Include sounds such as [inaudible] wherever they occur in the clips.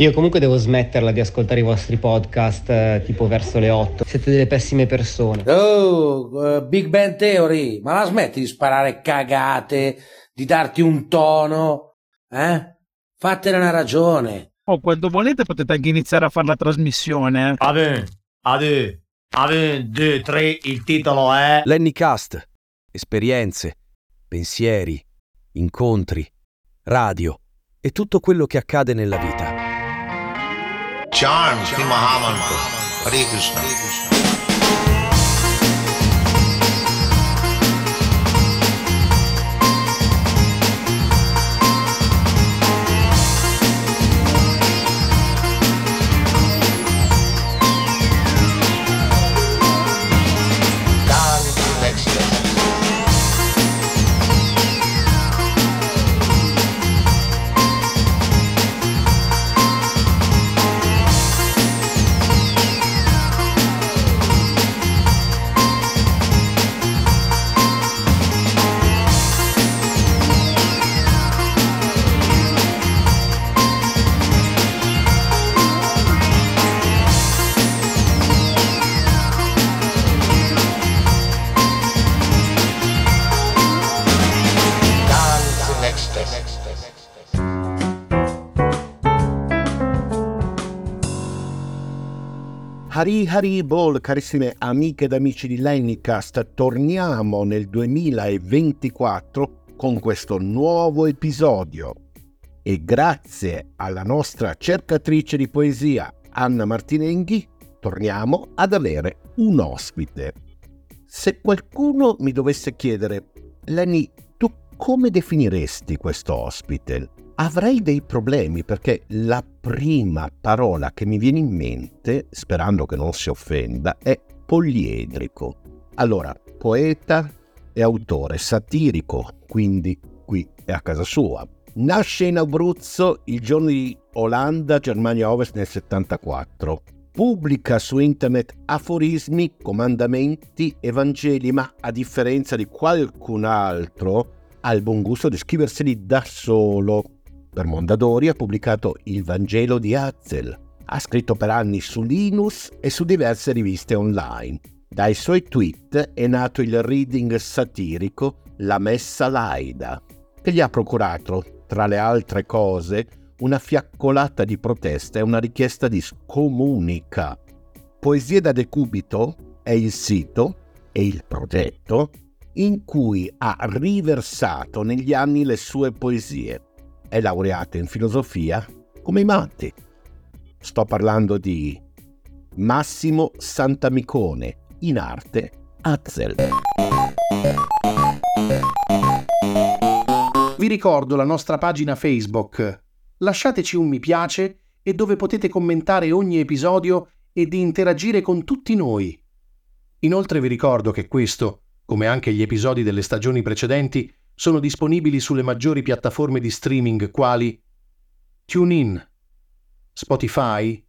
Io comunque devo smetterla di ascoltare i vostri podcast eh, tipo verso le 8. Siete delle pessime persone. Oh, uh, Big Bang Theory, ma la smetti di sparare cagate, di darti un tono, eh? Fatene una ragione. Oh, quando volete potete anche iniziare a fare la trasmissione. Eh. Ade, ade, ade, due, tre, il titolo è... Lennycast. Esperienze, pensieri, incontri, radio e tutto quello che accade nella vita. चाँद ही महामंत्र। हरे Krishna. Hari Hari Bol, carissime amiche ed amici di Lennycast, torniamo nel 2024 con questo nuovo episodio e grazie alla nostra cercatrice di poesia Anna Martinenghi torniamo ad avere un ospite. Se qualcuno mi dovesse chiedere, Lenny, tu come definiresti questo ospite? Avrei dei problemi perché la prima parola che mi viene in mente, sperando che non si offenda, è poliedrico. Allora, poeta e autore satirico, quindi qui è a casa sua. Nasce in Abruzzo il giorno di Olanda, Germania Ovest nel 74. Pubblica su internet aforismi, comandamenti e Vangeli, ma a differenza di qualcun altro, ha il buon gusto di scriverseli da solo. Per Mondadori ha pubblicato il Vangelo di Hazel. Ha scritto per anni su Linus e su diverse riviste online. Dai suoi tweet è nato il reading satirico La Messa Laida, che gli ha procurato, tra le altre cose, una fiaccolata di protesta e una richiesta di scomunica. Poesie da decubito è il sito e il progetto in cui ha riversato negli anni le sue poesie. È laureato in filosofia come i matti. Sto parlando di Massimo Santamicone, in arte Hazel. Vi ricordo la nostra pagina Facebook. Lasciateci un mi piace e dove potete commentare ogni episodio ed interagire con tutti noi. Inoltre vi ricordo che questo, come anche gli episodi delle stagioni precedenti, sono disponibili sulle maggiori piattaforme di streaming quali TuneIn, Spotify,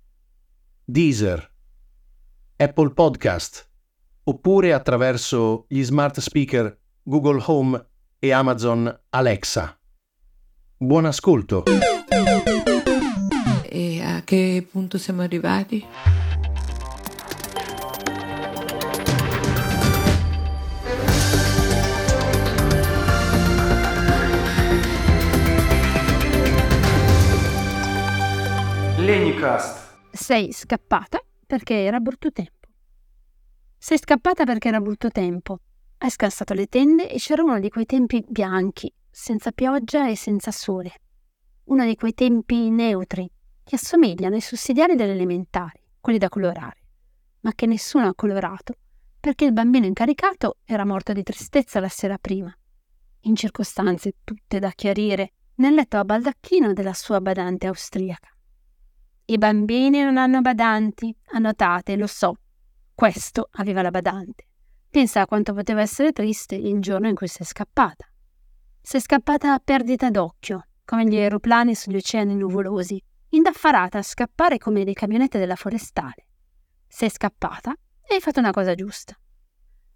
Deezer, Apple Podcast, oppure attraverso gli smart speaker Google Home e Amazon Alexa. Buon ascolto! E a che punto siamo arrivati? Lennycast. Sei scappata perché era brutto tempo. Sei scappata perché era brutto tempo. Hai scassato le tende e c'era uno di quei tempi bianchi, senza pioggia e senza sole. Uno di quei tempi neutri che assomigliano ai sussidiari delle elementari, quelli da colorare, ma che nessuno ha colorato perché il bambino incaricato era morto di tristezza la sera prima. In circostanze tutte da chiarire nel letto a baldacchino della sua badante austriaca. I bambini non hanno badanti, annotate, lo so. Questo aveva la badante. Pensa a quanto poteva essere triste il giorno in cui sei scappata. Sei scappata a perdita d'occhio, come gli aeroplani sugli oceani nuvolosi, indaffarata a scappare come le camionette della forestale. Sei scappata e hai fatto una cosa giusta.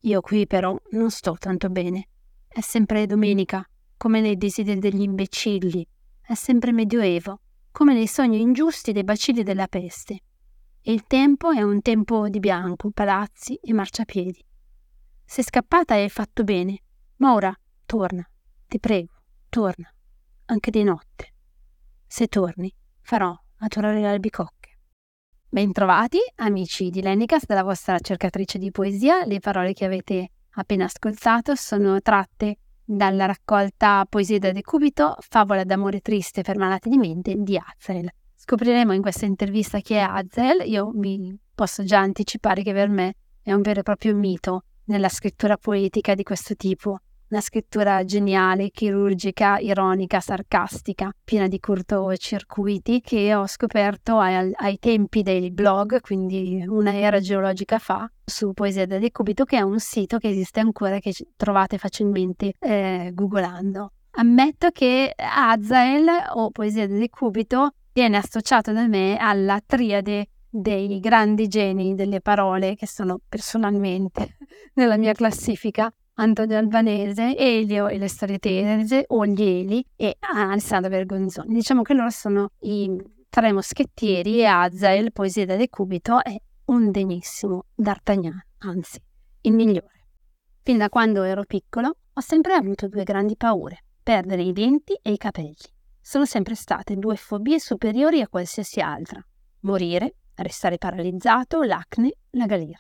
Io qui però non sto tanto bene. È sempre domenica, come nei desideri degli imbecilli. È sempre medioevo, come nei sogni ingiusti dei bacilli della peste. E il tempo è un tempo di bianco, palazzi e marciapiedi. Sei scappata e hai fatto bene, ma ora torna, ti prego, torna, anche di notte. Se torni, farò adorare le albicocche. Bentrovati, amici di Lennicast, dalla vostra cercatrice di poesia. Le parole che avete appena ascoltato sono tratte dalla raccolta Poesie da decubito, favola d'amore triste per malati di mente di Azael. Scopriremo in questa intervista chi è Azael. Io vi posso già anticipare che per me è un vero e proprio mito nella scrittura poetica di questo tipo. Una scrittura geniale, chirurgica, ironica, sarcastica, piena di cortocircuiti che ho scoperto ai, ai tempi dei blog, quindi una era geologica fa, su Poesia da Decubito, che è un sito che esiste ancora che trovate facilmente eh, googolando. Ammetto che Azael o Poesia da Decubito viene associato da me alla triade dei grandi geni delle parole che sono personalmente [laughs] nella mia classifica Antonio Albanese, Elio e le storie tenere, Oglieli e Alessandro Vergonzoni. Diciamo che loro sono i tre moschettieri e Azael, poesia da decubito, è un degnissimo D'Artagnan, anzi, il migliore. Fin da quando ero piccolo ho sempre avuto due grandi paure, perdere i denti e i capelli. Sono sempre state due fobie superiori a qualsiasi altra. Morire, restare paralizzato, l'acne, la galera.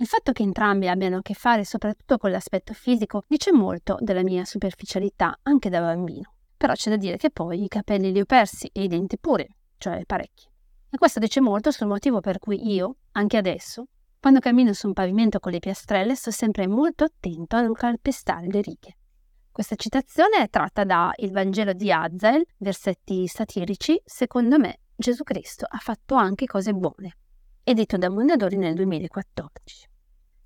Il fatto che entrambi abbiano a che fare soprattutto con l'aspetto fisico dice molto della mia superficialità anche da bambino. Però c'è da dire che poi i capelli li ho persi e i denti pure, cioè parecchi. E questo dice molto sul motivo per cui io, anche adesso, quando cammino su un pavimento con le piastrelle, sto sempre molto attento a non calpestare le righe. Questa citazione è tratta da Il Vangelo di Azael, versetti satirici, secondo me Gesù Cristo ha fatto anche cose buone edito da Mondadori nel 2014.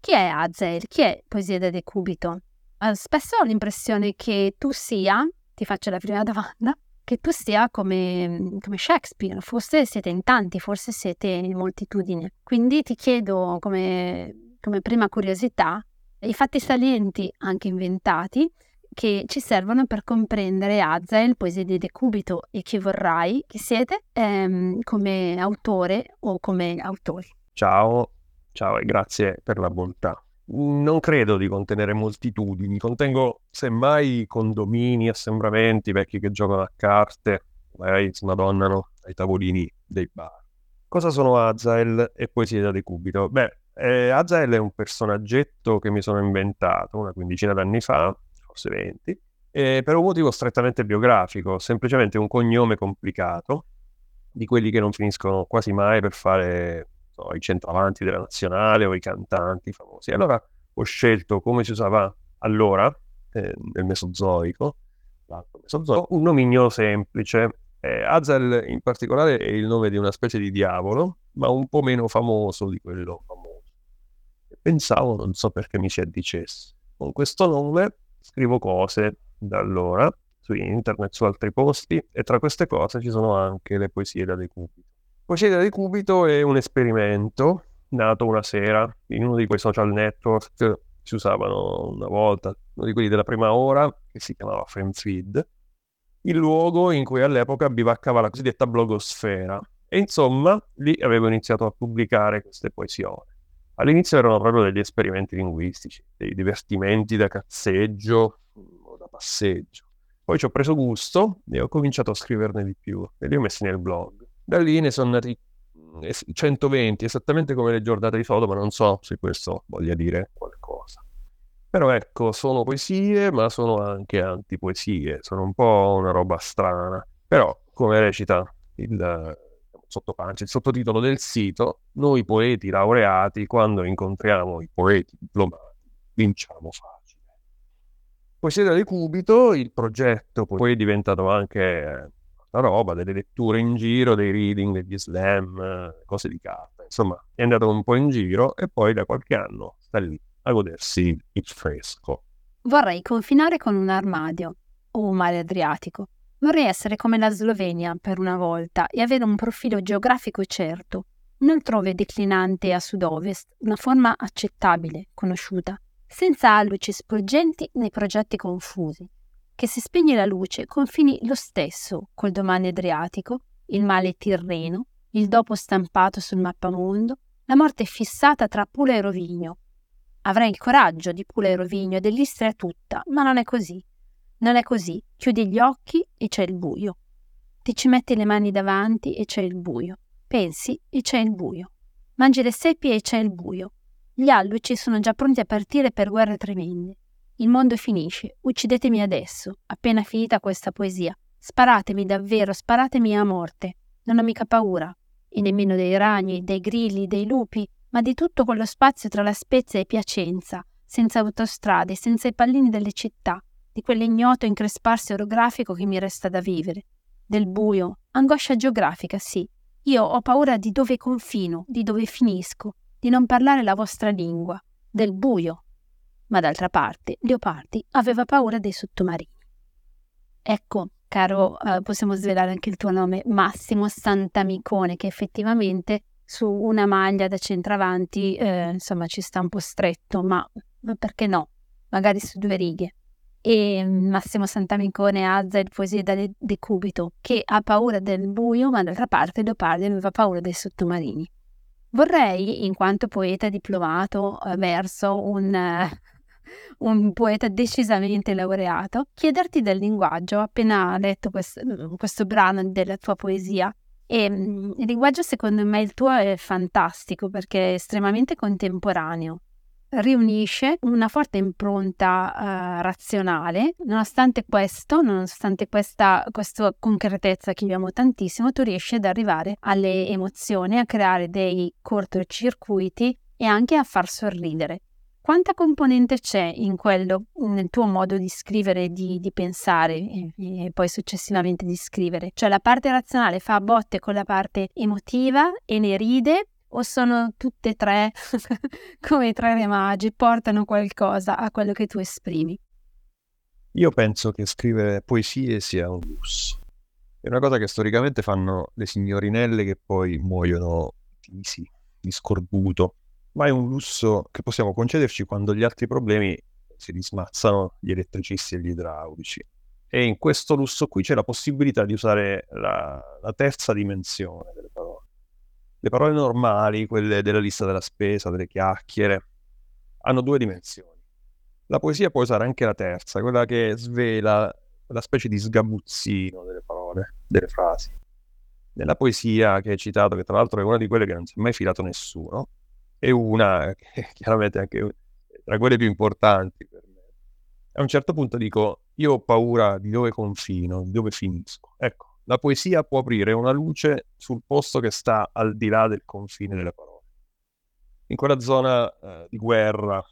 Chi è Azel? Chi è Poesia da Decubito? Uh, spesso ho l'impressione che tu sia, ti faccio la prima [laughs] domanda, che tu sia come, come, Shakespeare, forse siete in tanti, forse siete in moltitudine. Quindi ti chiedo come, come prima curiosità i fatti salienti, anche inventati, che ci servono per comprendere Azael, poesia di Decubito e chi vorrai che siete ehm, come autore o come autori. Ciao, ciao e grazie per la bontà. Non credo di contenere moltitudini, contengo semmai condomini, assembramenti, vecchi che giocano a carte, magari smadonnano ai tavolini dei bar. Cosa sono Azael e poesia da decubito? Beh, eh, Azael è un personaggetto che mi sono inventato una quindicina d'anni fa, forse 20, eh, per un motivo strettamente biografico, semplicemente un cognome complicato, di quelli che non finiscono quasi mai per fare so, i centravanti della nazionale o i cantanti famosi. Allora ho scelto, come si usava allora, eh, nel Mesozoico, Mesozoico, un nomignolo semplice. Eh, Azel in particolare è il nome di una specie di diavolo, ma un po' meno famoso di quello famoso. E pensavo, non so perché mi si addicesse. Con questo nome scrivo cose da allora su internet, su altri posti e tra queste cose ci sono anche le poesie da decubito. Poesie da decubito è un esperimento nato una sera in uno di quei social network che si usavano una volta, uno di quelli della prima ora, che si chiamava FriendFeed, il luogo in cui all'epoca bivaccava la cosiddetta blogosfera. E insomma, lì avevo iniziato a pubblicare queste poesie. All'inizio erano proprio degli esperimenti linguistici, dei divertimenti da cazzeggio o da passeggio. Poi ci ho preso gusto e ho cominciato a scriverne di più e li ho messi nel blog. Da lì ne sono nati 120, esattamente come le giornate di foto, ma non so se questo voglia dire qualcosa. Però ecco, sono poesie, ma sono anche antipoesie, sono un po' una roba strana. Però, come recita il sottopancia, il sottotitolo del sito, noi poeti laureati, quando incontriamo i poeti diplomati, vinciamo facile. Poesia da decubito, il progetto poi è diventato anche la roba, delle letture in giro, dei reading, degli slam, cose di carta. Insomma, è andato un po' in giro e poi da qualche anno sta lì a godersi il fresco. Vorrei confinare con un armadio o un mare Adriatico Vorrei essere come la Slovenia per una volta e avere un profilo geografico certo, un altrove declinante a sud-ovest, una forma accettabile, conosciuta, senza luci sporgenti né progetti confusi. Che se spegne la luce confini lo stesso col domani adriatico il male tirreno, il dopo stampato sul mappamondo, la morte fissata tra Pula e Rovigno. Avrei il coraggio di Pula e Rovigno e dell'Istria tutta, ma non è così. Non è così. Chiudi gli occhi e c'è il buio. Ti ci metti le mani davanti e c'è il buio. Pensi e c'è il buio. Mangi le seppie e c'è il buio. Gli alluci sono già pronti a partire per guerre tremende. Il mondo finisce. Uccidetemi adesso, appena finita questa poesia. Sparatemi davvero, sparatemi a morte. Non ho mica paura. E nemmeno dei ragni, dei grilli, dei lupi, ma di tutto quello spazio tra la Spezia e Piacenza, senza autostrade, senza i pallini delle città, di quell'ignoto incresparsi orografico che mi resta da vivere. Del buio, angoscia geografica, sì. Io ho paura di dove confino, di dove finisco, di non parlare la vostra lingua, del buio. Ma d'altra parte, Leopardi aveva paura dei sottomarini. Ecco, caro, eh, possiamo svelare anche il tuo nome, Massimo Santamicone, che effettivamente su una maglia da centravanti, eh, insomma, ci sta un po' stretto, ma, ma perché no? Magari su due righe e Massimo Santamicone Azza il poesie da decubito, che ha paura del buio, ma d'altra parte Leopardi aveva paura dei sottomarini. Vorrei, in quanto poeta diplomato eh, verso un, eh, un, poeta decisamente laureato, chiederti del linguaggio. Appena letto questo, questo brano della tua poesia e mm, il linguaggio secondo me il tuo è fantastico perché è estremamente contemporaneo riunisce una forte impronta uh, razionale. Nonostante questo, nonostante questa, questa concretezza che abbiamo tantissimo, tu riesci ad arrivare alle emozioni, a creare dei cortocircuiti e anche a far sorridere. Quanta componente c'è in quello, nel tuo modo di scrivere, di, di pensare e, e, poi successivamente di scrivere? Cioè la parte razionale fa botte con la parte emotiva e ne ride o sono tutte e tre [laughs] come i tre re magi, portano qualcosa a quello che tu esprimi? Io penso che scrivere poesie sia un lusso. È una cosa che storicamente fanno le signorinelle che poi muoiono tisi, di scorbuto, ma è un lusso che possiamo concederci quando gli altri problemi si rismazzano gli elettricisti e gli idraulici. E in questo lusso qui c'è la possibilità di usare la, la terza dimensione le parole normali, quelle della lista della spesa, delle chiacchiere, hanno due dimensioni. La poesia può usare anche la terza, quella che svela quella specie di sgabuzzino delle parole, delle frasi. Nella poesia che hai citato, che tra l'altro è una di quelle che non si è mai filato nessuno, è una che [laughs] chiaramente anche tra quelle più importanti per me. A un certo punto dico, io ho paura di dove confino, di dove finisco. Ecco, la poesia può aprire una luce sul posto che sta al di là del confine delle parole. In quella zona eh, di guerra,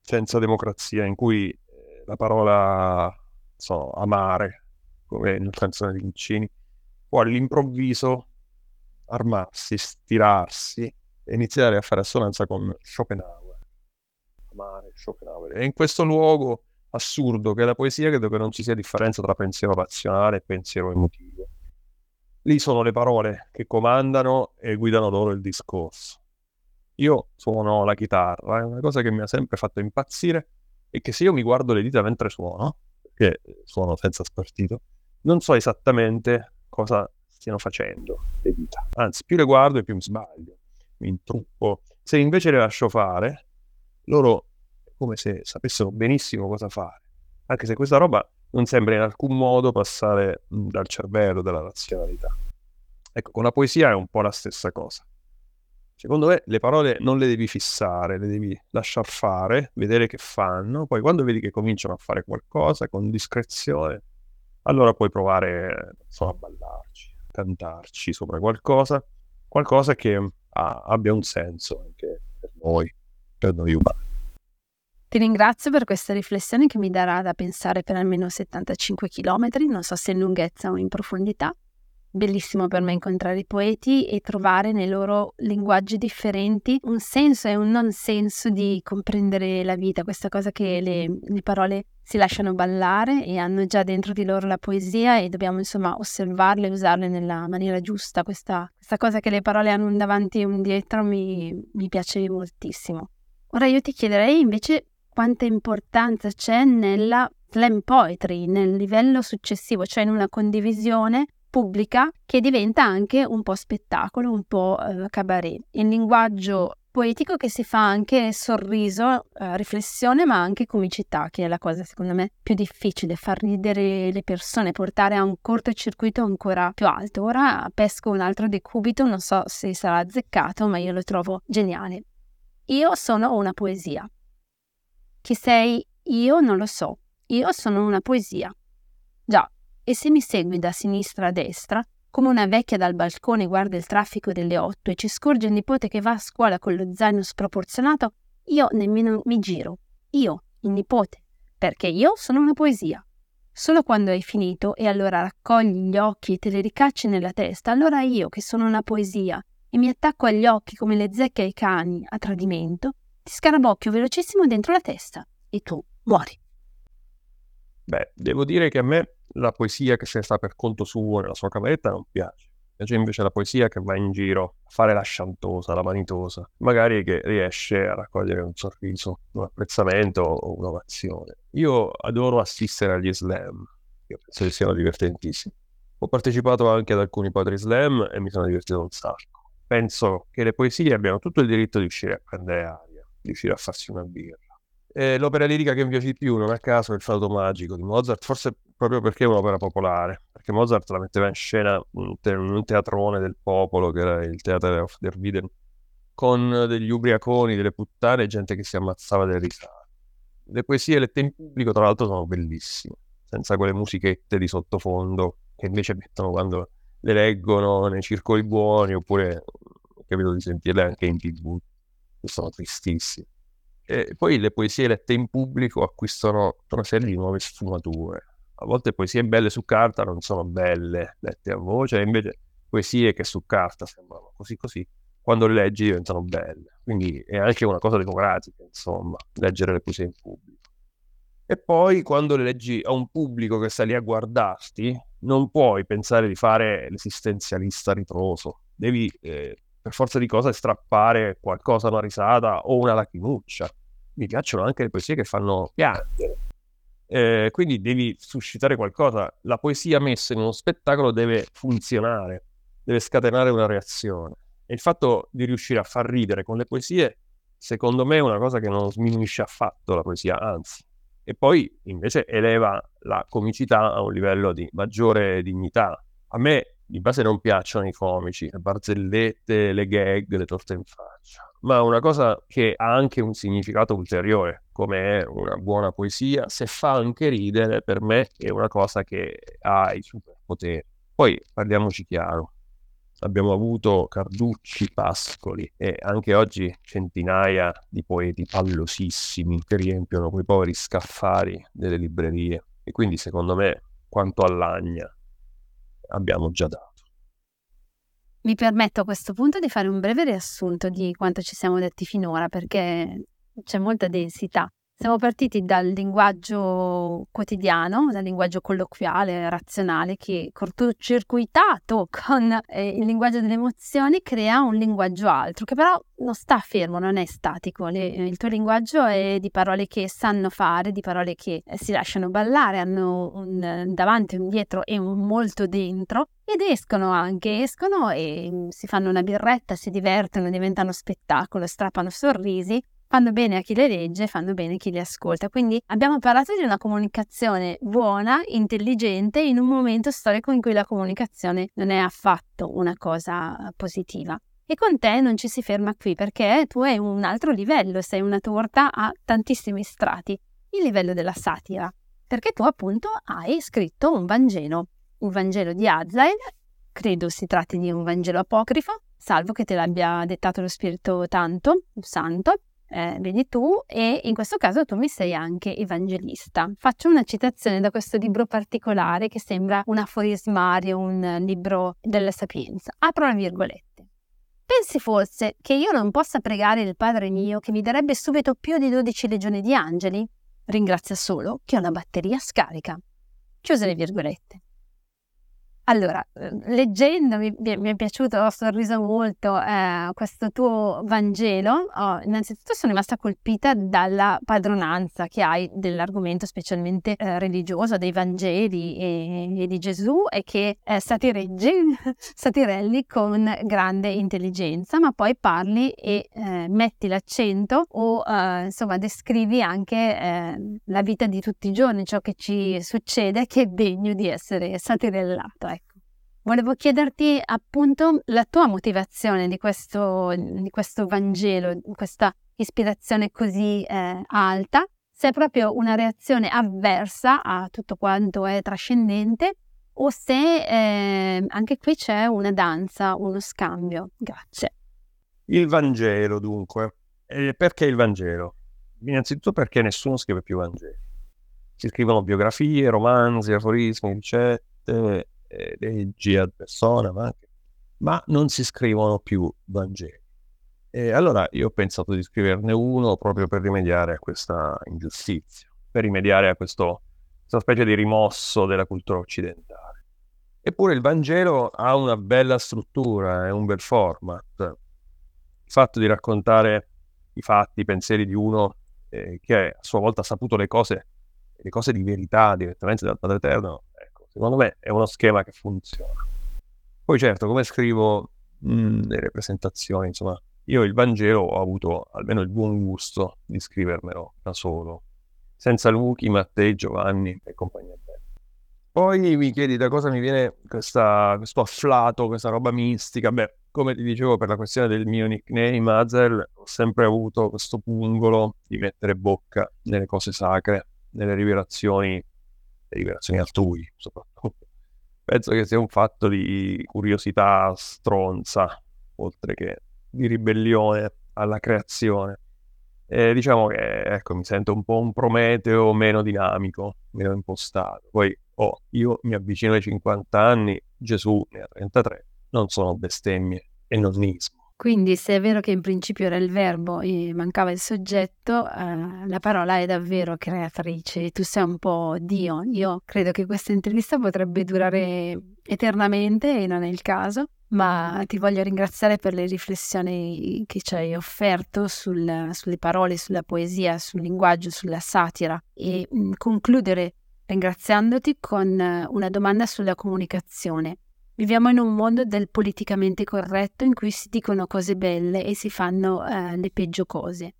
senza democrazia, in cui eh, la parola so, amare, come nel canzone di Vincini, può all'improvviso armarsi, stirarsi e iniziare a fare assonanza con Schopenhauer. Amare, Schopenhauer. E in questo luogo assurdo che la poesia credo che non ci sia differenza tra pensiero razionale e pensiero emotivo. Lì sono le parole che comandano e guidano loro il discorso. Io suono la chitarra, è una cosa che mi ha sempre fatto impazzire e che se io mi guardo le dita mentre suono, perché suono senza spartito, non so esattamente cosa stiano facendo le dita. Anzi, più le guardo e più mi sbaglio, mi intruppo. Se invece le lascio fare, loro come se sapessero benissimo cosa fare, anche se questa roba non sembra in alcun modo passare dal cervello, dalla razionalità. Ecco, con la poesia è un po' la stessa cosa. Secondo me le parole non le devi fissare, le devi lasciar fare, vedere che fanno, poi quando vedi che cominciano a fare qualcosa con discrezione, allora puoi provare so, a ballarci, a cantarci sopra qualcosa, qualcosa che ah, abbia un senso anche per noi, per noi umani. Ti ringrazio per questa riflessione che mi darà da pensare per almeno 75 km, non so se in lunghezza o in profondità. Bellissimo per me incontrare i poeti e trovare nei loro linguaggi differenti un senso e un non senso di comprendere la vita, questa cosa che le, le parole si lasciano ballare e hanno già dentro di loro la poesia e dobbiamo insomma osservarle e usarle nella maniera giusta. Questa, questa cosa che le parole hanno un davanti e un dietro mi, mi piace moltissimo. Ora io ti chiederei invece quanta importanza c'è nella slam poetry, nel livello successivo, cioè in una condivisione pubblica che diventa anche un po' spettacolo, un po' eh, cabaret. Il linguaggio poetico che si fa anche sorriso, eh, riflessione, ma anche comicità, che è la cosa secondo me più difficile, far ridere le persone, portare a un cortocircuito ancora più alto. Ora pesco un altro decubito, non so se sarà azzeccato, ma io lo trovo geniale. Io sono una poesia. Chi sei io non lo so. Io sono una poesia. Già, e se mi segui da sinistra a destra, come una vecchia dal balcone guarda il traffico delle otto e ci scorge il nipote che va a scuola con lo zaino sproporzionato, io nemmeno mi giro. Io, il nipote, perché io sono una poesia. Solo quando hai finito e allora raccogli gli occhi e te li ricacci nella testa, allora io, che sono una poesia, e mi attacco agli occhi come le zecche ai cani a tradimento, ti scarabocchio velocissimo dentro la testa e tu muori. Beh, devo dire che a me la poesia che se ne sta per conto suo nella sua cameretta non piace. Piace invece la poesia che va in giro a fare la sciantosa, la vanitosa, magari che riesce a raccogliere un sorriso, un apprezzamento o un'ovazione. Io adoro assistere agli slam, io penso che siano divertentissimi. Ho partecipato anche ad alcuni padri slam e mi sono divertito un sacco. Penso che le poesie abbiano tutto il diritto di uscire a prendere aria, di uscire a farsi una birra. E l'opera lirica che mi piace di più, non a caso, è il Flauto Magico di Mozart, forse proprio perché è un'opera popolare, perché Mozart la metteva in scena in un teatrone del popolo, che era il Teatro of der Wieden, con degli ubriaconi, delle puttane gente che si ammazzava delle risate. Le poesie lette in pubblico, tra l'altro, sono bellissime, senza quelle musichette di sottofondo che invece mettono quando le leggono nei circoli buoni, oppure capito di sentirle anche in tv, sono tristissime. E poi le poesie lette in pubblico acquistano una serie di nuove sfumature. A volte poesie belle su carta non sono belle lette a voce, invece poesie che su carta sembrano così così, quando le leggi diventano belle. Quindi è anche una cosa democratica, insomma, leggere le poesie in pubblico. E poi quando le leggi a un pubblico che sta lì a guardarti, non puoi pensare di fare l'esistenzialista ritroso. Devi eh, per forza di cose strappare qualcosa, una risata o una lacrimuccia. Mi piacciono anche le poesie che fanno piangere. Eh, quindi devi suscitare qualcosa. La poesia messa in uno spettacolo deve funzionare, deve scatenare una reazione. E il fatto di riuscire a far ridere con le poesie, secondo me, è una cosa che non sminuisce affatto la poesia, anzi. E poi invece eleva la comicità a un livello di maggiore dignità. A me di base non piacciono i comici, le barzellette, le gag, le torte in faccia, ma una cosa che ha anche un significato ulteriore, come è una buona poesia, se fa anche ridere, per me è una cosa che ha i superpoteri. Poi parliamoci chiaro, abbiamo avuto Carducci, Pascoli e anche oggi centinaia di poeti pallosissimi che riempiono quei poveri scaffali delle librerie e quindi secondo me quanto all'agna abbiamo già dato. Mi permetto a questo punto di fare un breve riassunto di quanto ci siamo detti finora perché c'è molta densità. Siamo partiti dal linguaggio quotidiano, dal linguaggio colloquiale, razionale, che cortocircuitato con eh, il linguaggio delle emozioni crea un linguaggio altro, che però non sta fermo, non è statico. Le, il tuo linguaggio è di parole che sanno fare, di parole che eh, si lasciano ballare, hanno un davanti, un dietro e un molto dentro. Ed escono anche, escono e mm, si fanno una birretta, si divertono, diventano spettacolo, strappano sorrisi fanno bene a chi le legge, fanno bene a chi le ascolta. Quindi abbiamo parlato di una comunicazione buona, intelligente, in un momento storico in cui la comunicazione non è affatto una cosa positiva. E con te non ci si ferma qui perché tu hai un altro livello, sei una torta a tantissimi strati, il livello della satira, perché tu appunto hai scritto un Vangelo, un Vangelo di Azael, credo si tratti di un Vangelo apocrifo, salvo che te l'abbia dettato lo Spirito Tanto, Santo, eh, vedi tu, e in questo caso tu mi sei anche evangelista. Faccio una citazione da questo libro particolare che sembra un aforismario, un libro della sapienza. Apro la virgolette. Pensi forse che io non possa pregare il Padre mio che mi darebbe subito più di 12 legioni di angeli? Ringrazia solo che ho una batteria scarica. Chiuse le virgolette. Allora, ehm, leggendo mi, mi è piaciuto, ho sorriso molto eh, questo tuo Vangelo. Oh, innanzitutto sono rimasta colpita dalla padronanza che hai dell'argomento specialmente eh, religioso, dei Vangeli e, e, di Gesù e che eh, satireggi, [laughs] satirelli con grande intelligenza, ma poi parli e eh, metti l'accento o eh, insomma descrivi anche eh, la vita di tutti i giorni, ciò che ci succede che è degno di essere satirellato. Volevo chiederti appunto la tua motivazione di questo, di questo Vangelo, questa ispirazione così eh, alta, se è proprio una reazione avversa a tutto quanto è trascendente o se eh, anche qui c'è una danza, uno scambio. Grazie. Il Vangelo dunque. E perché il Vangelo? Innanzitutto perché nessuno scrive più Vangeli. Si scrivono biografie, romanzi, aforismi, ricette, eh, leggi ad persona, ma, ma non si scrivono più Vangeli. E allora io ho pensato di scriverne uno proprio per rimediare a questa ingiustizia, per rimediare a questo, questa specie di rimosso della cultura occidentale. Eppure il Vangelo ha una bella struttura, è un bel format. Il fatto di raccontare i fatti, i pensieri di uno eh, che a sua volta ha saputo le cose, le cose di verità direttamente dal Padre Eterno, Secondo me è uno schema che funziona. Poi certo, come scrivo mh, mm, nelle presentazioni, insomma, io il Vangelo ho avuto almeno il buon gusto di scrivermelo da solo, senza Luchi, Mattei, Giovanni e compagnia. Poi mi chiedi da cosa mi viene questa, questo afflato, questa roba mistica. Beh, come ti dicevo, per la questione del mio nickname, Azel, ho sempre avuto questo pungolo di mettere bocca nelle cose sacre, nelle rivelazioni rivelazioni altrui, soprattutto. Penso che sia un fatto di curiosità stronza, oltre che di ribellione alla creazione. E diciamo che ecco, mi sento un po' un Prometeo meno dinamico, meno impostato. Poi oh, io mi avvicino ai 50 anni, Gesù ne ha 33, non sono bestemmie e nonnismo. Quindi se è vero che in principio era il verbo e mancava il soggetto, eh, la parola è davvero creatrice, tu sei un po' Dio. Io credo che questa intervista potrebbe durare eternamente e non è il caso, ma ti voglio ringraziare per le riflessioni che ci hai offerto sul, sulle parole, sulla poesia, sul linguaggio, sulla satira e mh, mm, concludere ringraziandoti con una domanda sulla comunicazione. Viviamo in un mondo del politicamente corretto in cui si dicono cose belle e si fanno eh, le peggio cose.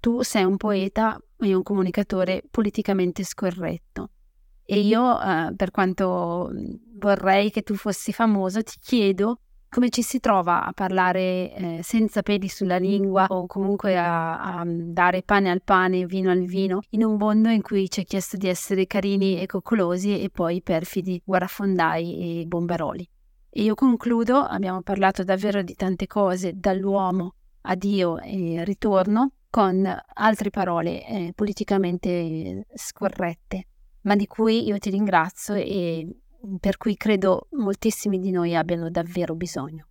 Tu sei un poeta e un comunicatore politicamente scorretto. E io, eh, per quanto vorrei che tu fossi famoso, ti chiedo come ci si trova a parlare eh, senza peli sulla lingua o comunque a, a, dare pane al pane, vino al vino, in un mondo in cui ci è chiesto di essere carini e coccolosi e poi perfidi guerrafondai e bombaroli. E io concludo, abbiamo parlato davvero di tante cose, dall'uomo a Dio e ritorno, con altre parole eh, politicamente scorrette, ma di cui io ti ringrazio e per cui credo moltissimi di noi abbiano davvero bisogno.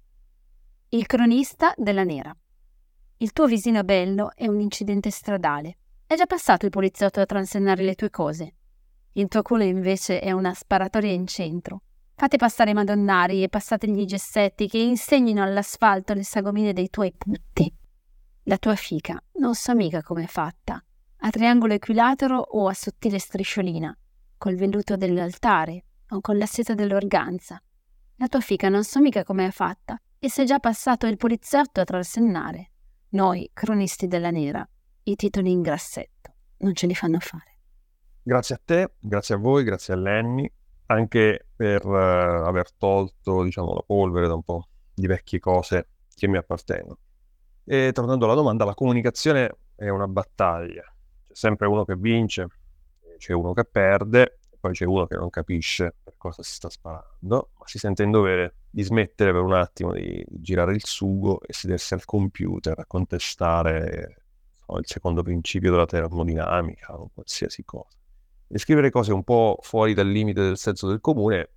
Il cronista della nera. Il tuo visino bello è un incidente stradale. È già passato il poliziotto a transennare le tue cose. Il tuo culo invece è una sparatoria in centro Fate passare i madonnari e passategli i gessetti che insegnino all'asfalto le sagomine dei tuoi putti. La tua fica non so mica com'è fatta, a triangolo equilatero o a sottile strisciolina, col velluto dell'altare o con la seta dell'organza. La tua fica non so mica com'è fatta e se è già passato il poliziotto a trasennare. Noi, cronisti della nera, i titoli in grassetto non ce li fanno fare. Grazie a te, grazie a voi, grazie a Lenny anche per uh, aver tolto diciamo, la polvere da un po' di vecchie cose che mi appartengono. E tornando alla domanda, la comunicazione è una battaglia. C'è sempre uno che vince, c'è uno che perde, poi c'è uno che non capisce per cosa si sta sparando, ma si sente in dovere di smettere per un attimo di, girare il sugo e sedersi al computer a contestare so, il secondo principio della termodinamica o qualsiasi cosa e scrivere cose un po' fuori dal limite del senso del comune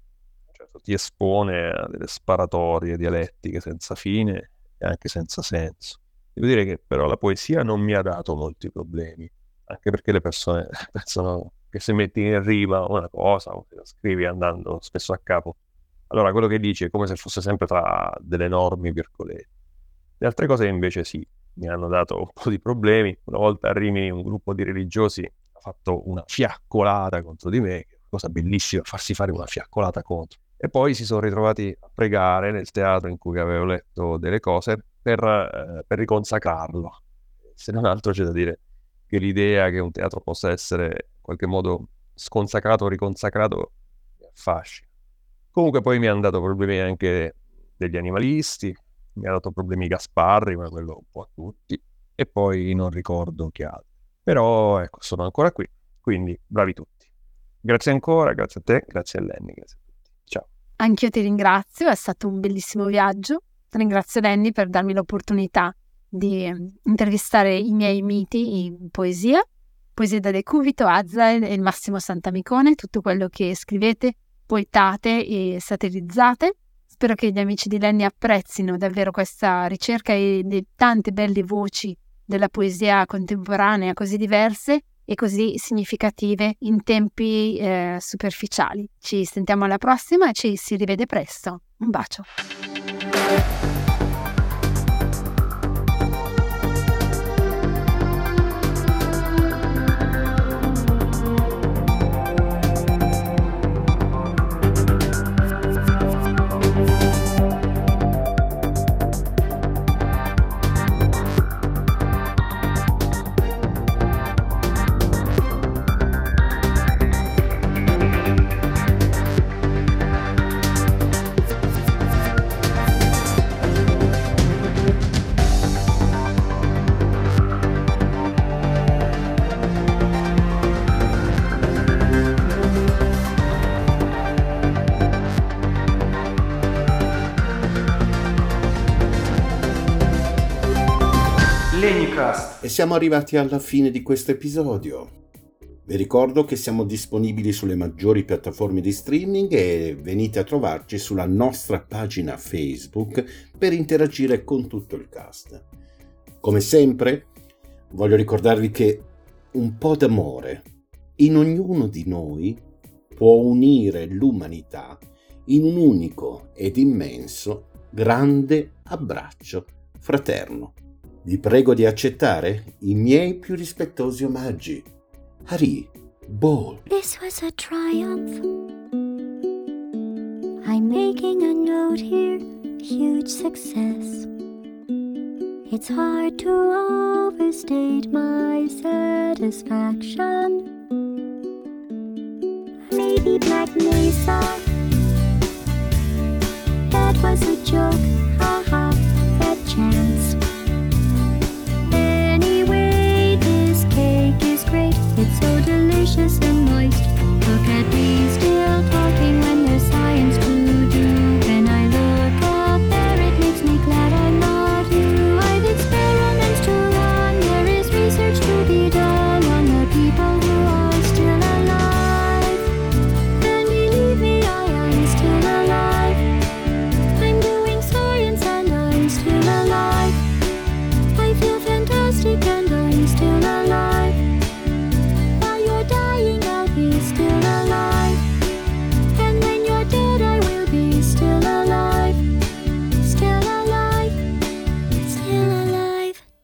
certo, ti espone a delle sparatorie dialettiche senza fine e anche senza senso. Devo dire che però la poesia non mi ha dato molti problemi, anche perché le persone [laughs] pensano che se metti in rima una cosa o la scrivi andando spesso a capo Allora, quello che dici è come se fosse sempre tra delle enormi virgolette. Le altre cose invece sì, mi hanno dato un po' di problemi. Una volta a Rimini un gruppo di religiosi fatto una fiaccolata contro di me, cosa bellissima, farsi fare una fiaccolata contro. E poi si sono ritrovati a pregare nel teatro in cui avevo letto delle cose per, eh, per riconsacrarlo. Se non altro c'è da dire che l'idea che un teatro possa essere in qualche modo sconsacrato o riconsacrato mi affascina. Comunque poi mi hanno dato problemi anche degli animalisti, mi ha dato problemi Gasparri, ma quello un po' a tutti, e poi non ricordo chi altro. Però ecco, sono ancora qui, quindi bravi tutti. Grazie ancora, grazie a te, grazie a Lenny, grazie a tutti. Ciao. Anch'io ti ringrazio, è stato un bellissimo viaggio. Ringrazio Lenny per darmi l'opportunità di ehm, intervistare i miei miti in poesia, poesia da De Cuvito, Azael e il Massimo Santamicone, tutto quello che scrivete, poetate e satirizzate. Spero che gli amici di Lenny apprezzino davvero questa ricerca e le tante belle voci della poesia contemporanea così diverse e così significative in tempi eh, superficiali. Ci sentiamo alla prossima e ci si rivede presto. Un bacio. E siamo arrivati alla fine di questo episodio. Vi ricordo che siamo disponibili sulle maggiori piattaforme di streaming e venite a trovarci sulla nostra pagina Facebook per interagire con tutto il cast. Come sempre, voglio ricordarvi che un po' d'amore in ognuno di noi può unire l'umanità in un unico ed immenso grande abbraccio fraterno. Vi prego di accettare i miei più rispettosi omaggi. Hari Bol. This was a triumph. I'm making a note here, huge success. It's hard to overstate my satisfaction. Maybe Black Mesa. That was a joke.